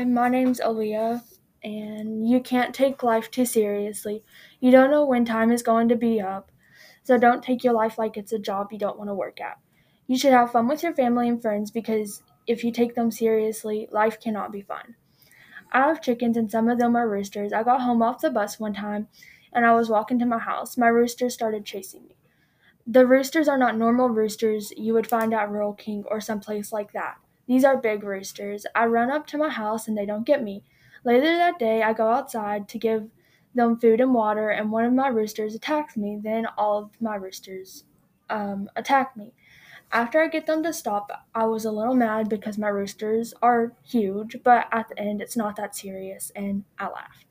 Hi, my name's Aaliyah, and you can't take life too seriously. You don't know when time is going to be up, so don't take your life like it's a job you don't want to work at. You should have fun with your family and friends because if you take them seriously, life cannot be fun. I have chickens, and some of them are roosters. I got home off the bus one time, and I was walking to my house. My rooster started chasing me. The roosters are not normal roosters you would find at Rural King or someplace like that. These are big roosters. I run up to my house and they don't get me. Later that day, I go outside to give them food and water, and one of my roosters attacks me. Then all of my roosters um, attack me. After I get them to stop, I was a little mad because my roosters are huge, but at the end, it's not that serious, and I laughed.